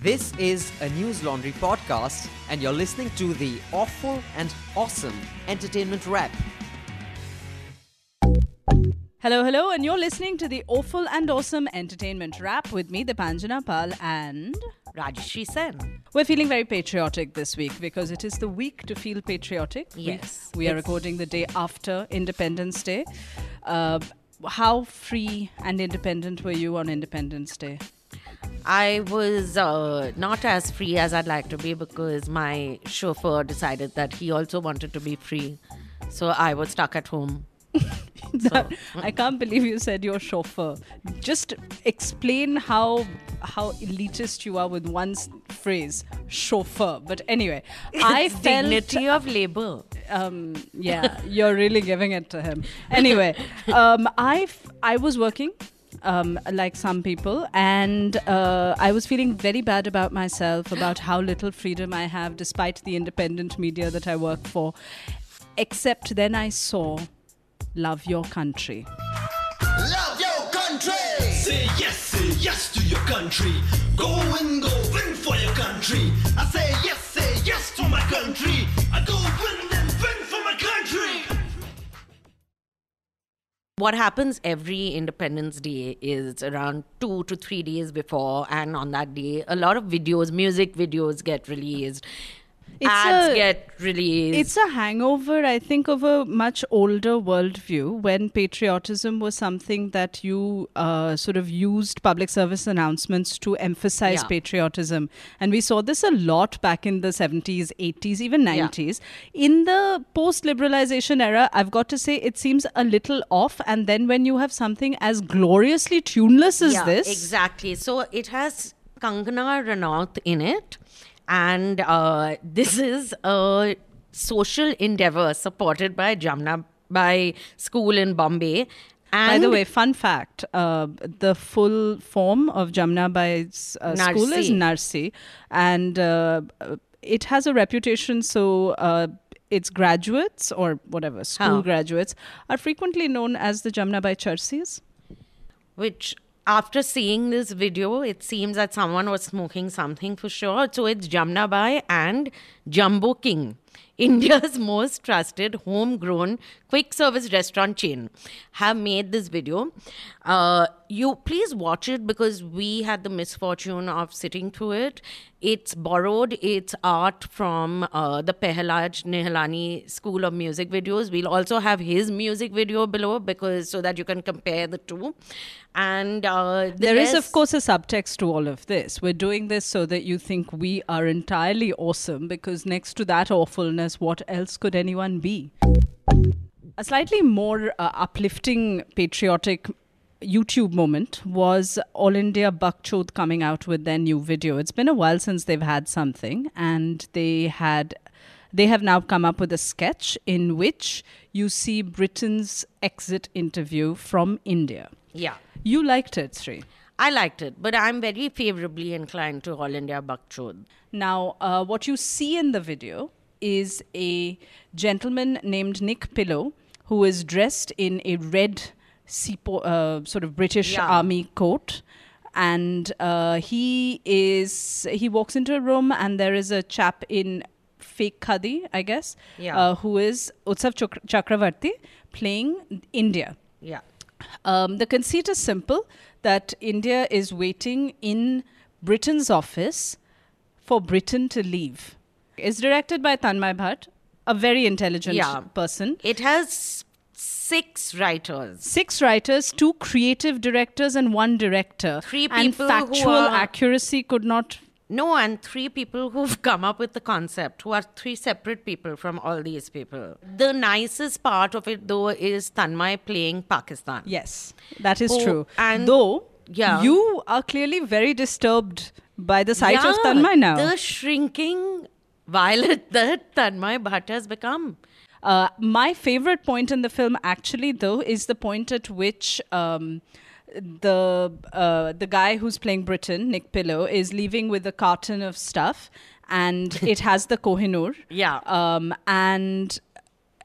This is a Newslaundry podcast, and you're listening to the awful and awesome entertainment wrap. Hello, hello, and you're listening to the awful and awesome entertainment wrap with me, Deepanjana Pal, and Rajyasree Sen. we're feeling very patriotic this week because it is the week to feel patriotic. We- Yes. We, are recording the day after Independence Day. Uh, how free and independent were you on Independence Day? I was uh, not as free as I'd like to be because my chauffeur decided that he also wanted to be free. So I was stuck at home. That- I can't believe you said your chauffeur. Just explain how how elitist you are with one phrase, chauffeur. But anyway, I It's felt dignity of labor. um, yeah, you're really giving it to him. Anyway, um, I I was working. Um, like some people, and uh, I was feeling very bad about myself, about how little freedom I have, despite the independent media that I work for. Except then I saw Love Your Country. Love your country. Say yes, say yes to your country. Go and go win for your country. I say yes, say yes to my country. I go win and win What happens every Independence Day is around two to three days before, and on that day, a lot of videos, music videos get released, It's ads a- get released. It's a hangover, I think, of a much older worldview when patriotism was something that you uh, sort of used public service announcements to emphasize Yeah. patriotism. And we saw this a lot back in the 70s, 80s, even Yeah. 90s. In the post liberalization era, I've got to say it seems a little off. And then when you have something as gloriously tuneless as yeah, this. Exactly. So it has Kangana Ranaut in it, and uh, this is a social endeavor supported by Jamna Bai school in Bombay. And By the way, fun fact: uh, the full form of Jamna Bai's uh, school is Narsi. And uh, uh, it has a reputation. So uh, its graduates or whatever school How? graduates are frequently known as the Jamna Bai Charsis. which after seeing this video, it seems that someone was smoking something for sure. So it's Jamna Bai and Jumbo King, India's most trusted homegrown quick service restaurant chain, have made this video. Uh, you please watch it because we had the misfortune of sitting through it. It's borrowed its art from uh, the Pehlaj Nihalani School of Music Videos. We'll also have his music video below because so that you can compare the two. And uh, the There is, of course, a subtext to all of this. We're doing this so that you think we are entirely awesome because next to that awfulness, what else could anyone be? A slightly more uh, uplifting, patriotic YouTube moment was All India Bakchod coming out with their new video. It's been a while since they've had something, and they had. They have now come up with a sketch in which you see Britain's exit interview from India. Yeah. You liked it, Sri. I liked it, but I'm very favorably inclined to All India Bakchod. Now, uh, what you see in the video is a gentleman named Nick Pillow who is dressed in a red seapo- uh, sort of British Yeah. army coat. And uh, he is he walks into a room and there is a chap in fake khadi, I guess, Yeah. uh, who is Utsav Chak- Chakraborty playing India. Yeah. Um, the conceit is simple that India is waiting in Britain's office for Britain to leave. It's directed by Tanmay Bhat, a very intelligent Yeah. person. It has six writers. Six writers, two creative directors, and one director. Three and people who factual are- accuracy could not. No, and three people who've come up with the concept, who are three separate people from all these people. The nicest part of it, though, is Tanmay playing Pakistan. Yes, that is Oh, true. and- Though, yeah. you are clearly very disturbed by the sight of Yeah, Tanmay now. The shrinking violet that Tanmay Bhat has become. Uh, my favorite point in the film, actually, though, is the point at which um, the uh, the guy who's playing Britain, Nick Pillow, is leaving with a carton of stuff, and it has the Kohinoor. Yeah. Um, and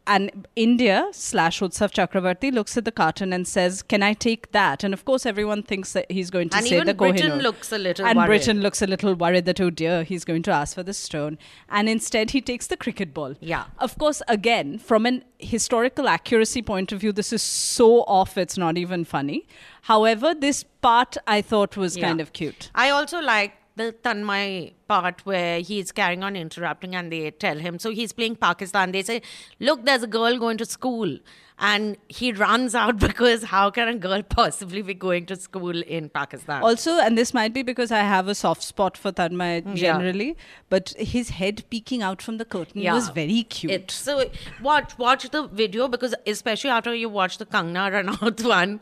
and India slash Utsav Chakraborty looks at the carton and says, "Can I take that?" And of course, everyone thinks that he's going to And say even the Britain looks a little and worried. Britain looks a little worried that oh dear, he's going to ask for the stone, and instead he takes the cricket ball. Yeah. Of course, again, from an historical accuracy point of view, this is so off; it's not even funny. However, this part I thought was Yeah. kind of cute. I also like the Tanmay part where he's carrying on interrupting and they tell him. So he's playing Pakistan. They say, Look, there's a girl going to school. And he runs out because how can a girl possibly be going to school in Pakistan? Also, and this might be because I have a soft spot for Tanmay mm, Yeah. generally, but his head peeking out from the curtain yeah. was very cute. It, so watch watch the video because especially after you watch the Kangana Ranaut one,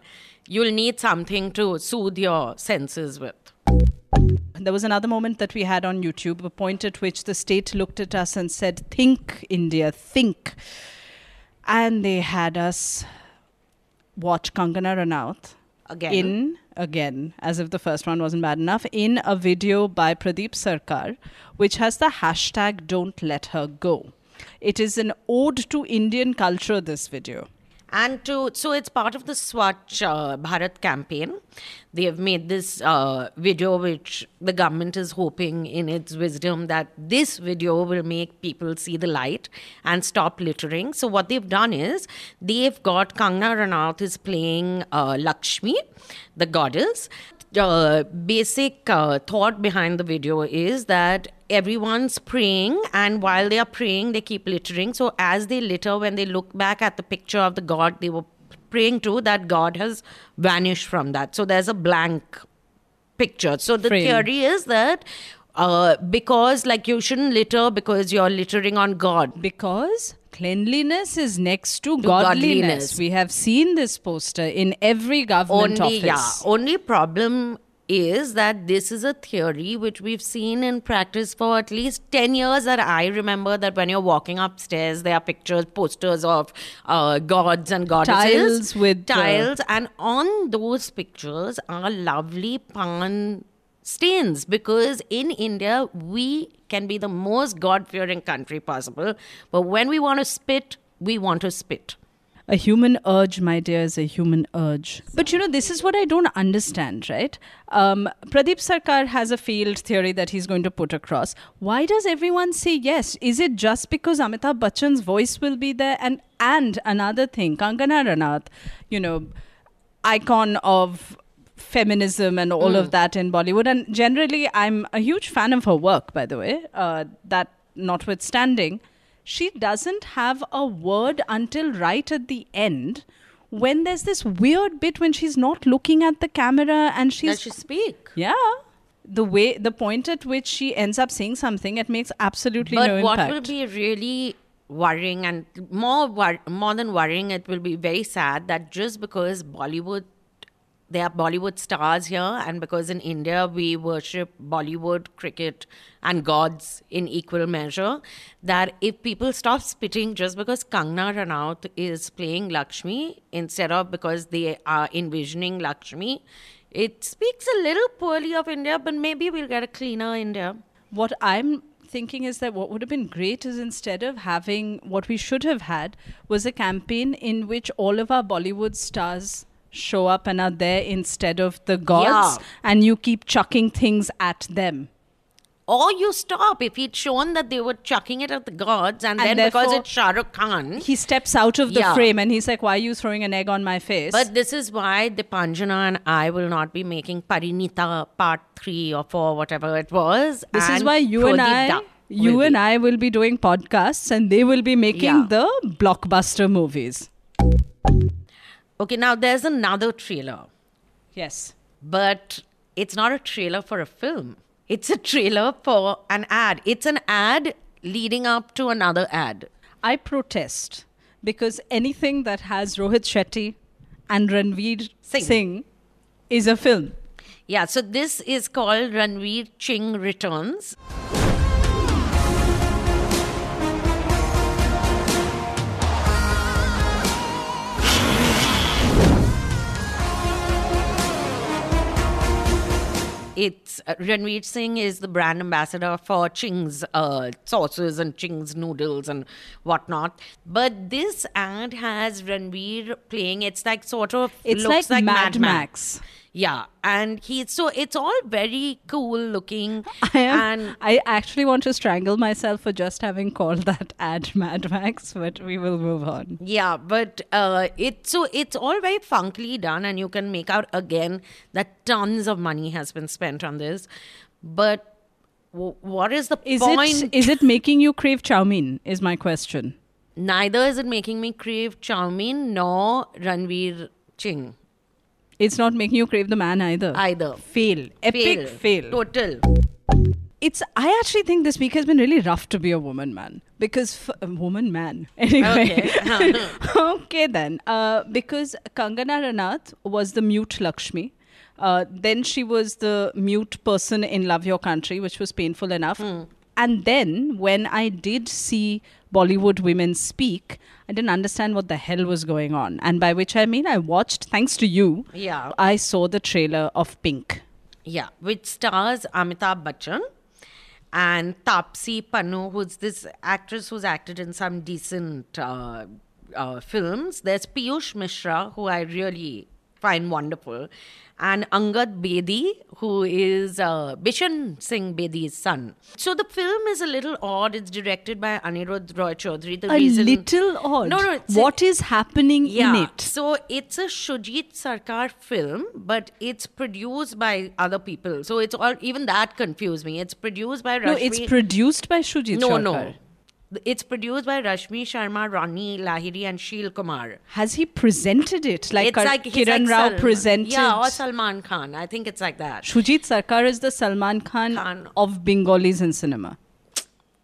you'll need something to soothe your senses with. There was another moment that we had on YouTube, a point at which the state looked at us and said, Think, India, think. And they had us watch Kangana Ranaut Again. in, again, as if the first one wasn't bad enough, in a video by Pradeep Sarkar, which has the hashtag Don't Let Her Go. It is an ode to Indian culture, this video. And to so it's part of the Swachh uh, Bharat campaign. They have made this uh, video, which the government is hoping, in its wisdom, that this video will make people see the light and stop littering. So what they've done is they've got Kangana Ranaut is playing uh, Lakshmi, the goddess. The basic uh, thought behind the video is that everyone's praying and while they are praying they keep littering so as they litter when they look back at the picture of the god they were praying to that god has vanished from that so there's a blank picture so the Frame. theory is that uh, because like you shouldn't litter because you're littering on god Because cleanliness is next to, To godliness. godliness. We have seen this poster in every government only office. yeah only problem is that this is a theory which we've seen in practice for at least 10 years that i remember that when you're walking upstairs there are pictures posters of uh, gods and goddesses. Tiles with, tiles and on those pictures are lovely pan stains because in india we can be the most god-fearing country possible but when we want to spit we want to spit A human urge, my dear, is a human urge. But you know, this is what I don't understand, right? Um, Pradeep Sarkar has a field theory that he's going to put across. Why does everyone say yes? Is it just because Amitabh Bachchan's voice will be there? And and another thing, Kangana Ranaut, you know, icon of feminism and all of that in Bollywood. And generally, I'm a huge fan of her work, by the way. Uh, that notwithstanding, she doesn't have a word until right at the end when there's this weird bit when she's not looking at the camera and she's Does she speak. Yeah. The way the point at which she ends up saying something it makes absolutely but no what impact. will be really worrying and more wor- more than worrying it will be very sad that just because bollywood there are bollywood stars here and because in india we worship bollywood cricket and gods in equal measure that if people stop spitting just because kangana ranaut is playing lakshmi instead of because they are envisioning lakshmi it speaks a little poorly of india but maybe we'll get a cleaner india. What i'm thinking is that what would have been great is instead of having what we should have had was a campaign in which all of our bollywood stars show up and are there instead of the gods Yeah. and you keep chucking things at them Or you stop if he'd shown that they were chucking it at the gods, and, And then because it's Shah Rukh Khan. he steps out of the Yeah. frame and he's like why are you throwing an egg on my face But this is why Deepanjana and I will not be making Parinita part three or four, whatever it was. This is why you and I, you will and be. I will be doing podcasts, and they will be making Yeah. the blockbuster movies. Okay, now there's another trailer, Yes. but it's not a trailer for a film. It's a trailer for an ad. It's an ad leading up to another ad. I protest because anything that has Rohit Shetty and Ranveer Singh. Singh, is a film. Yeah, so this is called Ranveer Ching Returns. It's uh, Ranveer Singh is the brand ambassador for Ching's uh, sauces and Ching's noodles and whatnot. But this ad has Ranveer playing. It's like sort of It's looks like like, Mad Max. Yeah, and he's so it's all very cool looking. I am. and I actually want to strangle myself for just having called that ad Mad Max, but we will move on. Yeah, but uh, it's so it's all very funkily done, and you can make out again that tons of money has been spent on this. But w- what is the Is point? it is it making you crave chow mein? Is my question. Neither is it making me crave chow mein nor Ranveer Ching It's not making you crave the man either. either. fail. Epic fail. Total. It's. I actually think this week has been really rough to be a woman, man. Because f- woman, man. Anyway. Okay. okay then. Uh, because Kangana Ranaut was the mute Lakshmi. Uh, then she was the mute person in Love Your Country, which was painful enough. Hmm. And then when I did see Bollywood women speak, I didn't understand what the hell was going on. And by which I mean I watched, thanks to you, Yeah. I saw the trailer of Pink. Yeah, which stars Amitabh Bachchan and Taapsee Pannu, who's this actress who's acted in some decent uh, uh, films. There's Piyush Mishra, who I really find wonderful, and Angad Bedi, who is uh, Bishan Singh Bedi's son. So the film is a little odd. It's directed by Anirudh Roy Chaudhary. The A reason, little odd. No, no. It's What is happening yeah. in it? So it's a Shoojit Sircar film, but it's produced by other people. So it's all even that confused me. It's produced by Rashmi. No, it's produced by Shoojit no, Sircar. no. It's produced by Rashmi Sharma, Ronnie Lahiri, and Sheel Kumar. Has he presented it like, it's Kar- like Kiran like Rao Salman. presented? Yeah, or Salman Khan. I think it's like that. Shoojit Sircar is the Salman Khan, Khan. of Bengalis in cinema.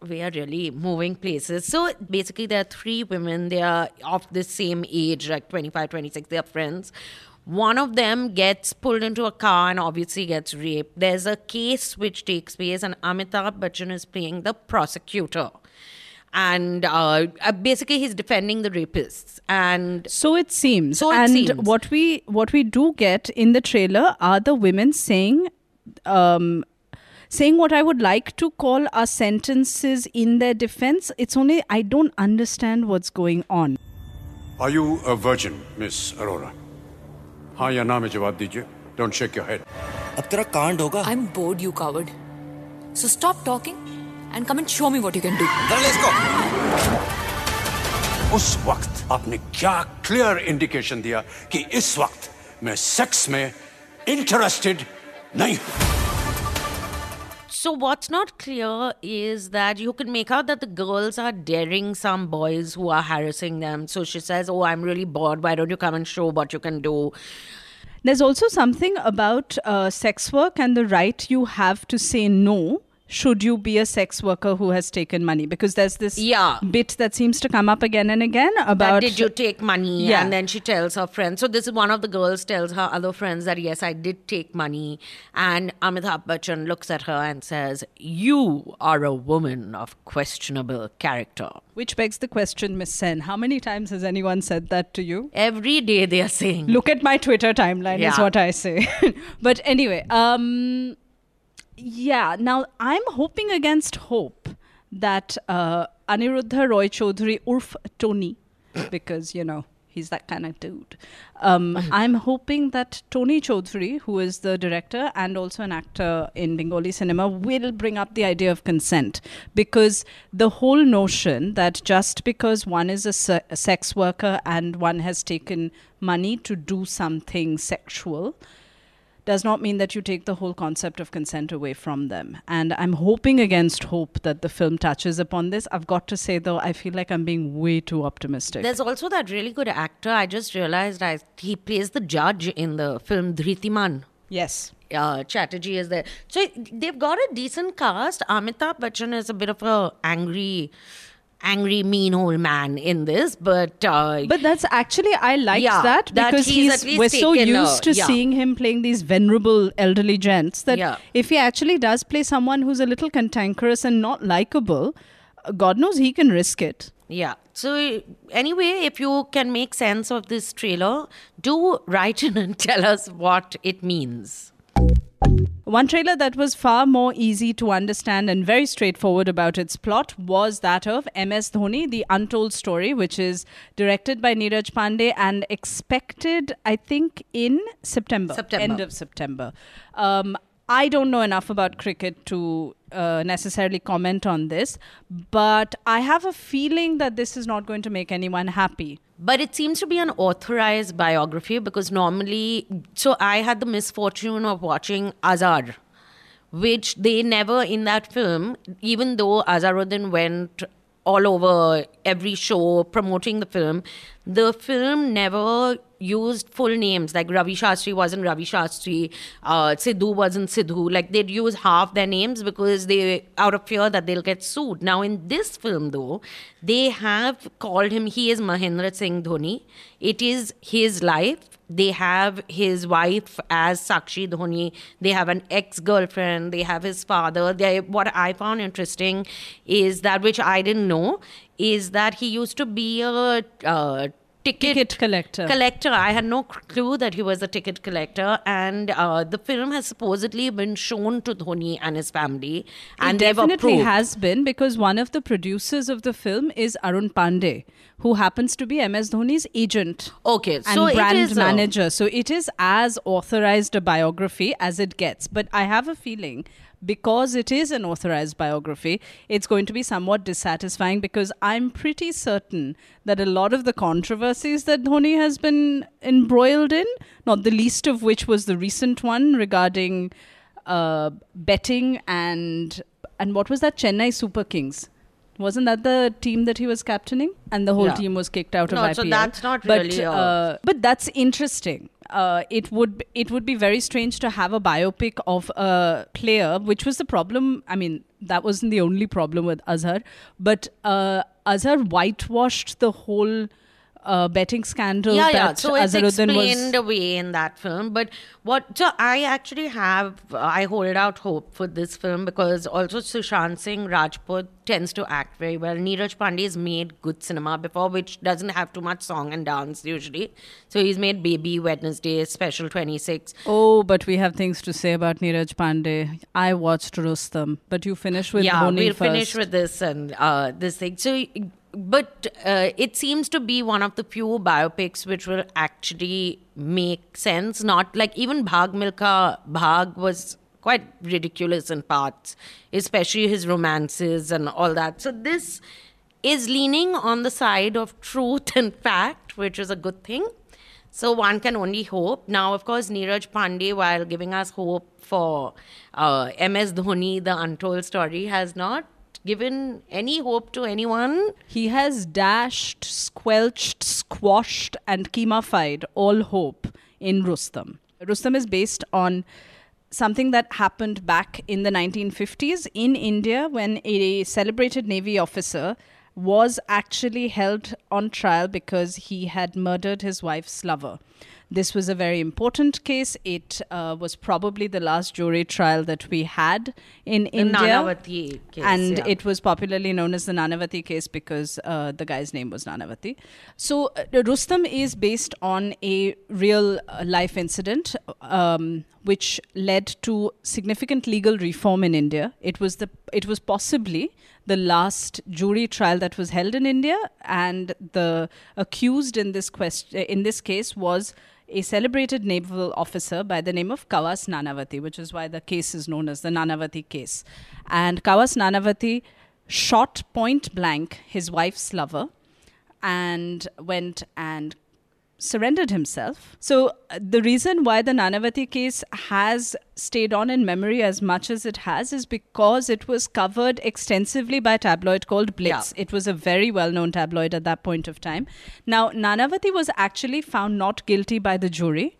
we are really moving places. So basically, there are three women. They are of the same age, like 25, 26. They are friends. One of them gets pulled into a car and obviously gets raped. There's a case which takes place, and Amitabh Bachchan is playing the prosecutor and uh, uh, basically he's defending the rapists and so it seems so it and seems. what we what we do get in the trailer are the women saying um, saying what I would like to call are sentences in their defense. It's only I don't understand what's going on. Are you a virgin, Miss Arora? हाँ या Don't shake your head. I'm bored, you coward. So stop talking and come and show me what you can do. चल let's go उस वक्त आपने क्या clear indication दिया कि इस वक्त मैं सेक्स में इंटरेस्टेड नहीं हूं So what's not clear is that you can make out that the girls are daring some boys who are harassing them. So she says, "Oh, I'm really bored. Why don't you come and show what you can do?" There's also something about uh, sex work and the right you have to say no should you be a sex worker who has taken money because there's this Yeah. bit that seems to come up again and again That about did you take money? Yeah. And then she tells her friends. So this is one of the girls tells her other friends that yes, I did take money. And Amitabh Bachchan looks at her and says, "You are a woman of questionable character." which begs the question miss sen how many times has anyone said that to you Every day they are saying, look at my twitter timeline is what i say but anyway um yeah now i'm hoping against hope that uh, aniruddha roy chaudhary urf tony because you know he's that kind of dude. Um, i'm hoping that tony chaudhary who is the director and also an actor in bengali cinema will bring up the idea of consent. Because the whole notion that just because one is a, se- a sex worker and one has taken money to do something sexual does not mean that you take the whole concept of consent away from them. And I'm hoping against hope that the film touches upon this. I've got to say, though, I feel like I'm being way too optimistic. There's also that really good actor. I just realized I, he plays the judge in the film Dhritiman. yes. Uh, Chatterjee is there. So they've got a decent cast. Amitabh Bachchan is a bit of a angry, angry, mean old man in this, but uh, But that's actually, I like Yeah, that that because he's he's, we're so taken a- used to yeah. seeing him playing these venerable elderly gents that Yeah. if he actually does play someone who's a little cantankerous and not likable, God knows he can risk it. yeah. So anyway, if you can make sense of this trailer, do write in and tell us what it means. One trailer that was far more easy to understand and very straightforward about its plot was that of MS Dhoni, The Untold Story, which is directed by Neeraj Pandey and expected, I think, in September. September. End of September. Um, I don't know enough about cricket to uh, necessarily comment on this, but I have a feeling that this is not going to make anyone happy. But it seems to be an authorized biography because normally, so I had the misfortune of watching Azhar, which they never in that film, even though Azharuddin went all over every show promoting the film, the film never used full names. Like Ravi Shastri wasn't Ravi Shastri, uh, Sidhu wasn't Sidhu. Like they'd use half their names because they, out of fear that they'll get sued. Now in this film, though, they have called him. He is Mahendra Singh Dhoni. It is his life. They have his wife as Sakshi Dhoni. They have an ex-girlfriend. They have his father. They, what I found interesting is that, which I didn't know, is that he used to be a uh, ticket, Ticket collector. Collector. I had no clue that he was a ticket collector, and uh, the film has supposedly been shown to Dhoni and his family, and it definitely has been because one of the producers of the film is Arun Pandey, who happens to be MS Dhoni's agent. Okay, and so it brand is a- manager. So it is as authorized a biography as it gets. But I have a feeling because it is an authorized biography, it's going to be somewhat dissatisfying because I'm pretty certain that a lot of the controversies that Dhoni has been embroiled in, not the least of which was the recent one regarding uh, betting and and what was that Chennai Super Kings. Wasn't that the team that he was captaining? And the whole Yeah. team was kicked out No, of IPL. so that's not but, really a- uh, but that's interesting. Uh, it would it would be very strange to have a biopic of a player, which was the problem. I mean, that wasn't the only problem with Azhar, but uh, Azhar whitewashed the whole uh, betting scandal yeah, yeah. that So it's Azharuddin explained was. away in that film. But what? So I actually have. I hold out hope for this film because also Sushant Singh Rajput tends to act very well. Neeraj Pandey has made good cinema before, which doesn't have too much song and dance usually. So he's made Baby Wednesday, Special Twenty Six. Oh, but we have things to say about Neeraj Pandey. I watched Rustom, but you finish with yeah, we'll first. finish with this and uh, this thing. So, but uh, it seems to be one of the few biopics which will actually make sense. Not like even Bhag Milkha Bhag was quite ridiculous in parts, especially his romances and all that. So this is leaning on the side of truth and fact, which is a good thing. So one can only hope. Now, of course, Neeraj Pandey, while giving us hope for uh, MS Dhoni, the untold story, has not given any hope to anyone. He has dashed, squelched, squashed, and chemified all hope in Rustom. Rustom is based on something that happened back in the 1950s in India when a celebrated Navy officer was actually held on trial because he had murdered his wife's lover. This was a very important case. It uh, was probably the last jury trial that we had in India. Nanavati case, and yeah. it was popularly known as the Nanavati case because uh, the guy's name was Nanavati. So uh, Rustom is based on a real uh, life incident um, which led to significant legal reform in India. It was the it was possibly the last jury trial that was held in India, and the accused in this quest- in this case was a celebrated naval officer by the name of Kawas Nanavati, which is why the case is known as the Nanavati case. And Kawas Nanavati shot point blank his wife's lover and went and surrendered himself. So, uh, the reason why the Nanavati case has stayed on in memory as much as it has is because it was covered extensively by a tabloid called Blitz. It was a very well known tabloid at that point of time. Now, Nanavati was actually found not guilty by the jury,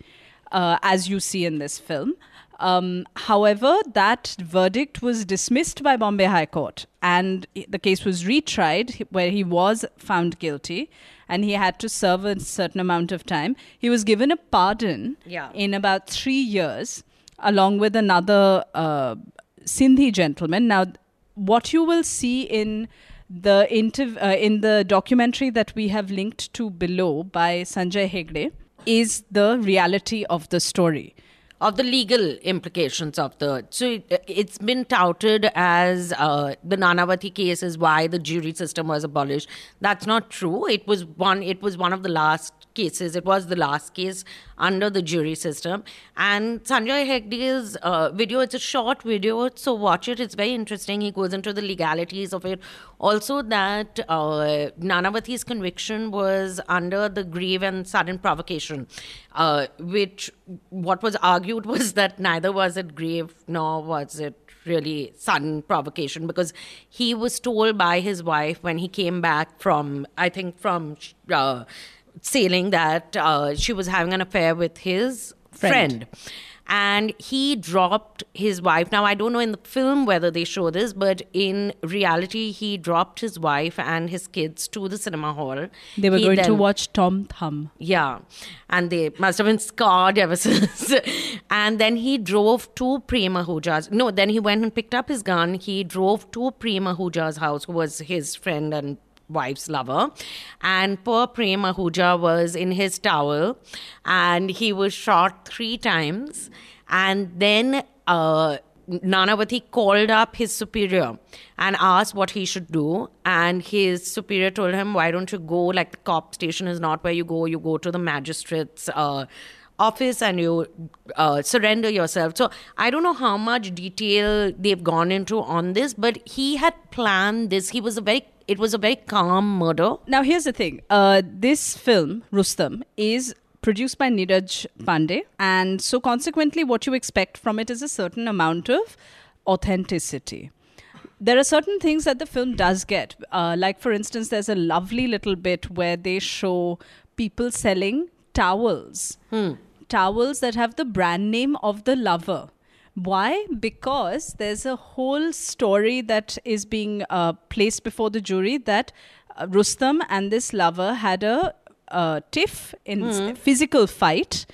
uh, as you see in this film. Um, however, that verdict was dismissed by Bombay High Court, and the case was retried, where he was found guilty, and he had to serve a certain amount of time. He was given a pardon Yeah. in about three years, along with another uh, Sindhi gentleman. Now, what you will see in the interv- uh, in the documentary that we have linked to below by Sanjay Hegde is the reality of the story. Of the legal implications of the. So it, it's been touted as uh, the Nanavati case is why the jury system was abolished. That's not true. It was one. It was one of the last cases. It was the last case under the jury system. And Sanjay Hegde's uh, video, it's a short video, so watch it. It's very interesting. He goes into the legalities of it. Also, that uh, Nanavati's conviction was under the grave and sudden provocation, uh, which what was argued was that neither was it grave nor was it really sudden provocation because he was told by his wife when he came back from, I think, from. Uh, sailing that uh, she was having an affair with his friend. And he dropped his wife. Now, I don't know in the film whether they show this, but in reality, he dropped his wife and his kids to the cinema hall. They were He going to watch Tom Thumb. yeah. And they must have been scarred ever since. and then he drove to Prem Ahuja's. No, then he went and picked up his gun. He drove to Prem Ahuja's house, who was his friend and wife's lover. And poor Prem Ahuja was in his tower and he was shot three times. And then uh, Nanavati called up his superior and asked what he should do. And his superior told him, Why don't you go? Like, the cop station is not where you go. You go to the magistrate's uh, office and you uh, surrender yourself. So, I don't know how much detail they've gone into on this, but he had planned this. He was a very, it was a very calm murder. Now, here's the thing. Uh, this film, Rustom, is produced by Neeraj Pandey. And so, consequently, what you expect from it is a certain amount of authenticity. There are certain things that the film does get. Uh, like, for instance, there's a lovely little bit where they show people selling towels. Towels that have the brand name of the lover. Why? Because there's a whole story that is being uh, placed before the jury that uh, Rustom and this lover had a uh, tiff in s- physical fight.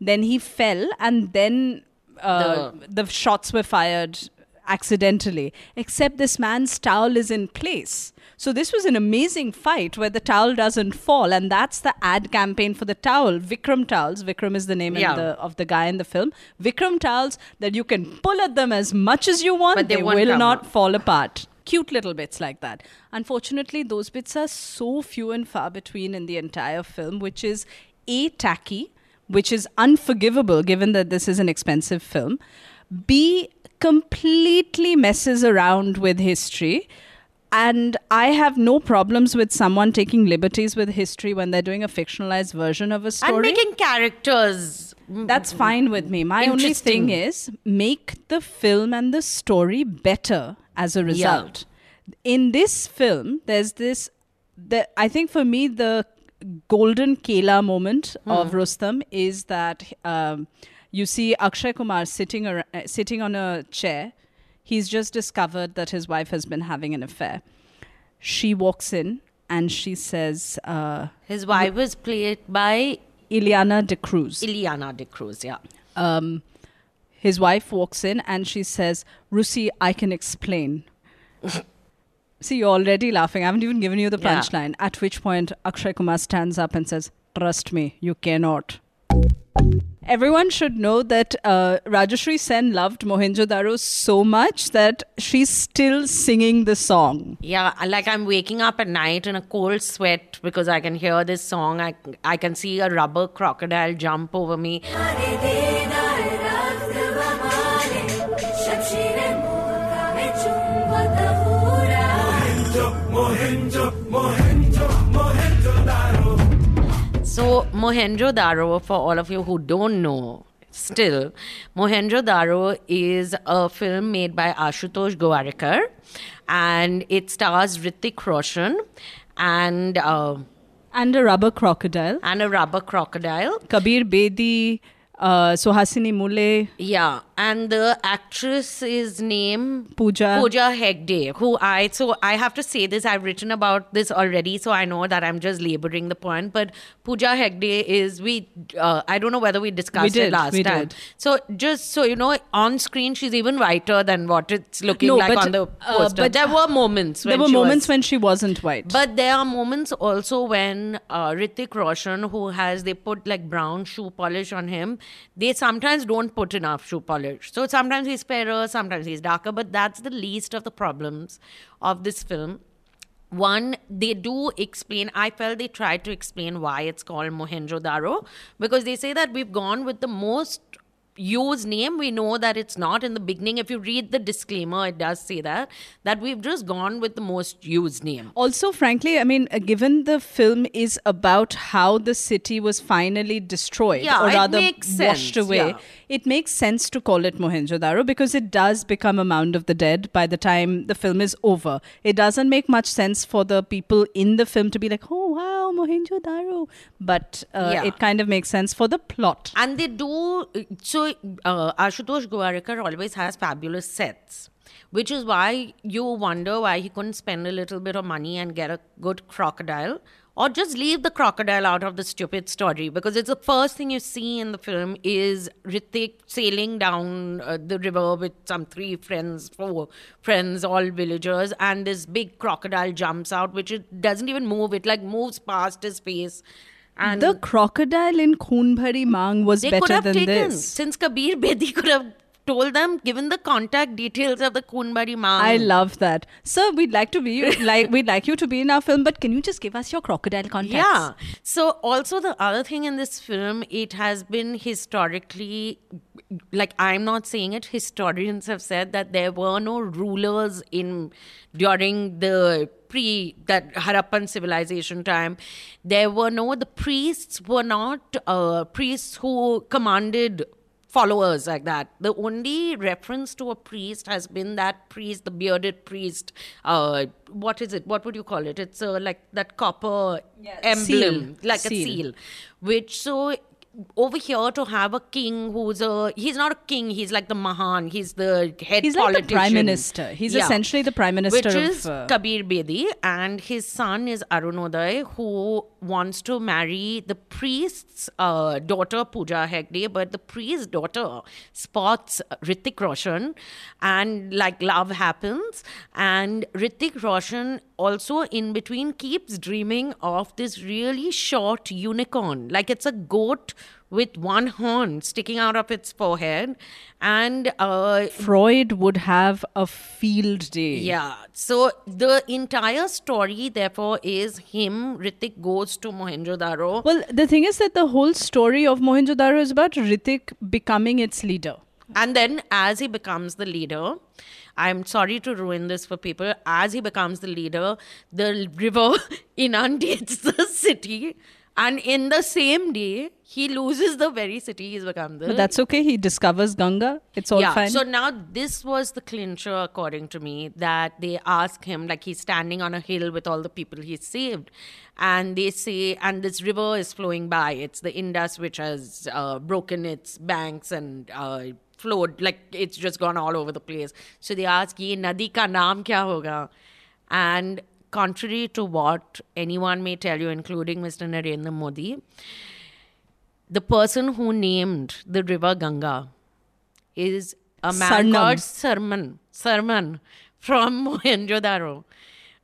Then he fell, and then uh, the shots were fired accidentally. Except this man's towel is in place. So this was an amazing fight where the towel doesn't fall, and that's the ad campaign for the towel. Vikram towels. Vikram is the name Yeah. the, of the guy in the film. Vikram towels that you can pull at them as much as you want, But they they, will not up. fall apart. Cute little bits like that. Unfortunately, those bits are so few and far between in the entire film, which is A, tacky, which is unforgivable given that this is an expensive film. B, completely messes around with history. And I have no problems with someone taking liberties with history when they're doing a fictionalized version of a story. And making characters. That's fine with me. My only thing is make the film and the story better as a result. In this film, there's this. The, I think for me, the golden Kela moment of Rustom is that um, you see Akshay Kumar sitting ar- uh, sitting on a chair. He's just discovered that his wife has been having an affair. She walks in and she says, uh, His wife was played by Ileana D'Cruz. Ileana D'Cruz, yeah. um, his wife walks in and she says, Rusi, I can explain. See, you're already laughing. I haven't even given you the Yeah. punchline. At which point, Akshay Kumar stands up and says, Trust me, you cannot. Everyone should know that uh, Rajyasree Sen loved Mohenjo-Daro so much that she's still singing the song. Yeah, like I'm waking up at night in a cold sweat because I can hear this song. I, I can see a rubber crocodile jump over me. Mohenjo Daro, for all of you who don't know, still, Mohenjo Daro is a film made by Ashutosh Gowariker and it stars Hrithik Roshan and, uh, And a rubber crocodile. and a rubber crocodile. Kabir Bedi, uh, Suhasini Mulay, Yeah, and the actress's name Pooja. Pooja Hegde, who I so I have to say this. I've written about this already, so I know that I'm just laboring the point. But Pooja Hegde is we. Uh, I don't know whether we discussed We did, it last we time. did. So just so you know, on screen she's even whiter than what it's looking No, like but, on the uh, poster. but there were moments. there were she moments was, when she wasn't white. but there are moments also when uh, Hrithik Roshan, who has they put like brown shoe polish on him, they sometimes don't put enough shoe polish. So sometimes he's fairer, sometimes he's darker, but that's the least of the problems of this film. One, they do explain, I felt they tried to explain why it's called Mohenjo-Daro because they say that we've gone with the most used name. We know that it's not in the beginning. If you read the disclaimer, it does say that, that we've just gone with the most used name. Also, frankly, I mean, uh, given the film is about how the city was finally destroyed, Yeah, or rather washed away, yeah. it makes sense to call it Mohenjo-Daro because it does become a mound of the dead by the time the film is over. It doesn't make much sense for the people in the film to be like, oh, wow, Mohenjo-Daro. But uh, Yeah. it kind of makes sense for the plot. And they do so. Uh, Ashutosh Gowariker always has fabulous sets, which is why you wonder why he couldn't spend a little bit of money and get a good crocodile, or just leave the crocodile out of the stupid story because it's the first thing you see in the film is Hrithik sailing down uh, the river with some three friends, four friends, all villagers, and this big crocodile jumps out, which it doesn't even move. It like moves past his face. And the crocodile in Khoon Bhari Maang was better than taken this. since Kabir Bedi could have told them, given the contact details of the Kunbari Mang. I love that. Sir, we'd like to be like we'd like you to be in our film, but can you just give us your crocodile contacts? Yeah. So also the other thing in this film, it has been historically, like I'm not saying it. Historians have said that there were no rulers in during the pre that Harappan civilization time. There were no the priests were not uh, priests who commanded followers like that. The only reference to a priest has been that priest, the bearded priest. Uh, what is it? What would you call it? It's uh, like that copper emblem, seal. like Seal. a seal. Which so over here to have a king who's a he's not a king he's like the mahan he's the head He's like the prime minister. He's essentially the prime minister which of, is uh, kabir bedi and his son is arunoday who wants to marry the priest's uh, daughter pooja hegde but the priest's daughter spots hrithik roshan and like love happens and hrithik roshan also in between keeps dreaming of this really short unicorn like it's a goat with one horn sticking out of its forehead and uh, Freud would have a field day. yeah. So the entire story, therefore, is him. Hrithik goes to Mohenjo-daro. Well, the thing is that the whole story of Mohenjo-Daro is about Hrithik becoming its leader. And then, as he becomes the leader, I'm sorry to ruin this for people. As he becomes the leader, the river inundates the city. And in the same day, he loses the very city he's become the But that's okay. He discovers Ganga. It's all yeah. fine. So now this was the clincher, according to me, that they ask him, like he's standing on a hill with all the people he saved, and they say, and this river is flowing by. It's the Indus which has uh, broken its banks and. Uh, flowed like it's just gone all over the place so they ask ye nadi ka naam kya hoga and contrary to what anyone may tell you including mr narendra modi the person who named the river Ganga is a man Sarnam. called Sarman, Sarman from Mohenjo-daro.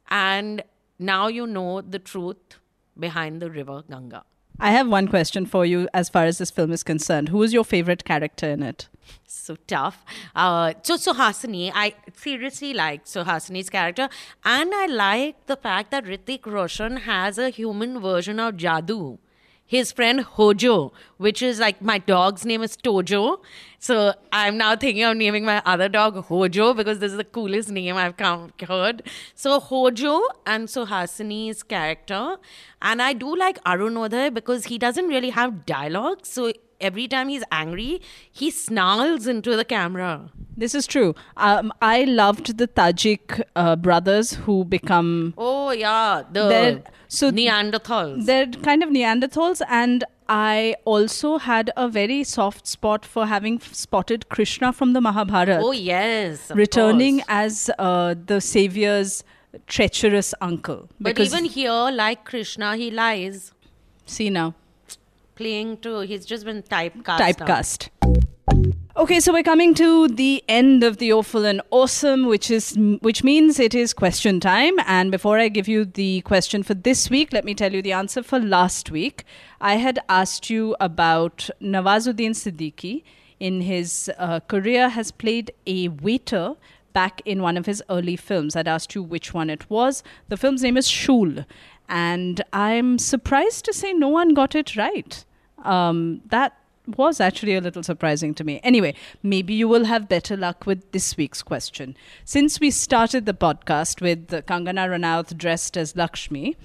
And now you know the truth behind the river Ganga. I have one question for you as far as this film is concerned. Who is your favorite character in it? So tough. Uh, so Suhasini, I seriously like Suhasini's character, and I like the fact that Hrithik Roshan has a human version of Jadoo. His friend Hojo, which is like my dog's name is Tojo. So I'm now thinking of naming my other dog Hojo because this is the coolest name I've come, heard. So Hojo and so Suhasini's character. And I do like Arunoday because he doesn't really have dialogue. So every time he's angry, he snarls into the camera. This is true. Um, I loved the Tajik uh, brothers who become Oh yeah, the They're- so- Neanderthals. they're kind of Neanderthals, and I also had a very soft spot for having spotted Krishna from the Mahabharata oh yes, returning course. as uh, the savior's treacherous uncle. But even here, like Krishna, he lies, see now playing to. He's just been typecast. typecast. Okay, so we're coming to the end of the awful and awesome, which is which means it is question time. And before I give you the question for this week, let me tell you the answer for last week. I had asked you about Nawazuddin Siddiqui. In his uh, career, has played a waiter back in one of his early films. I'd asked you which one it was. The film's name is Shool, and I'm surprised to say no one got it right. Um, that was actually a little surprising to me. Anyway, maybe you will have better luck with this week's question. Since we started the podcast with Kangana Ranaut dressed as Lakshmi,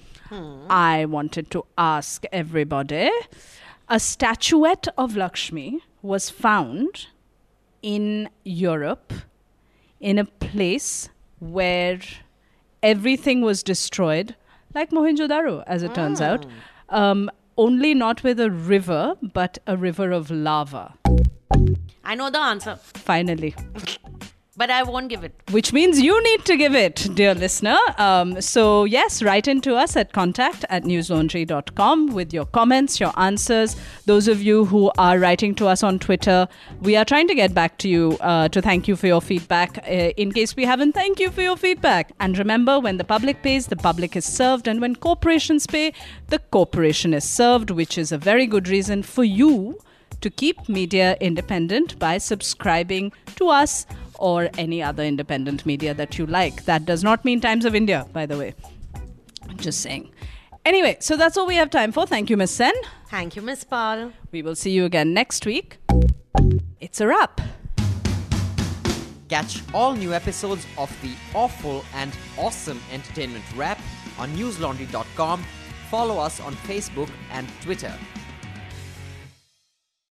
I wanted to ask everybody a statuette of Lakshmi was found in Europe in a place where everything was destroyed, like Mohenjo-daro, as it turns out. Um, only not with a river, but a river of lava. I know the answer, Finally. but I won't give it. Which means you need to give it, dear listener. Um, so, yes, write into us at contact at newslaundry.com with your comments, your answers. Those of you who are writing to us on Twitter, we are trying to get back to you uh, to thank you for your feedback. Uh, in case we haven't, thank you for your feedback. And remember, when the public pays, the public is served. And when corporations pay, the corporation is served, which is a very good reason for you to keep media independent by subscribing to us or any other independent media that you like. That does not mean Times of India, by the way. I'm just saying. Anyway, so that's all we have time for. Thank you, Miss Sen. Thank you, Miss Pal. We will see you again next week. It's a wrap. Catch all new episodes of the awful and awesome entertainment wrap on newslaundry.com. Follow us on Facebook and Twitter.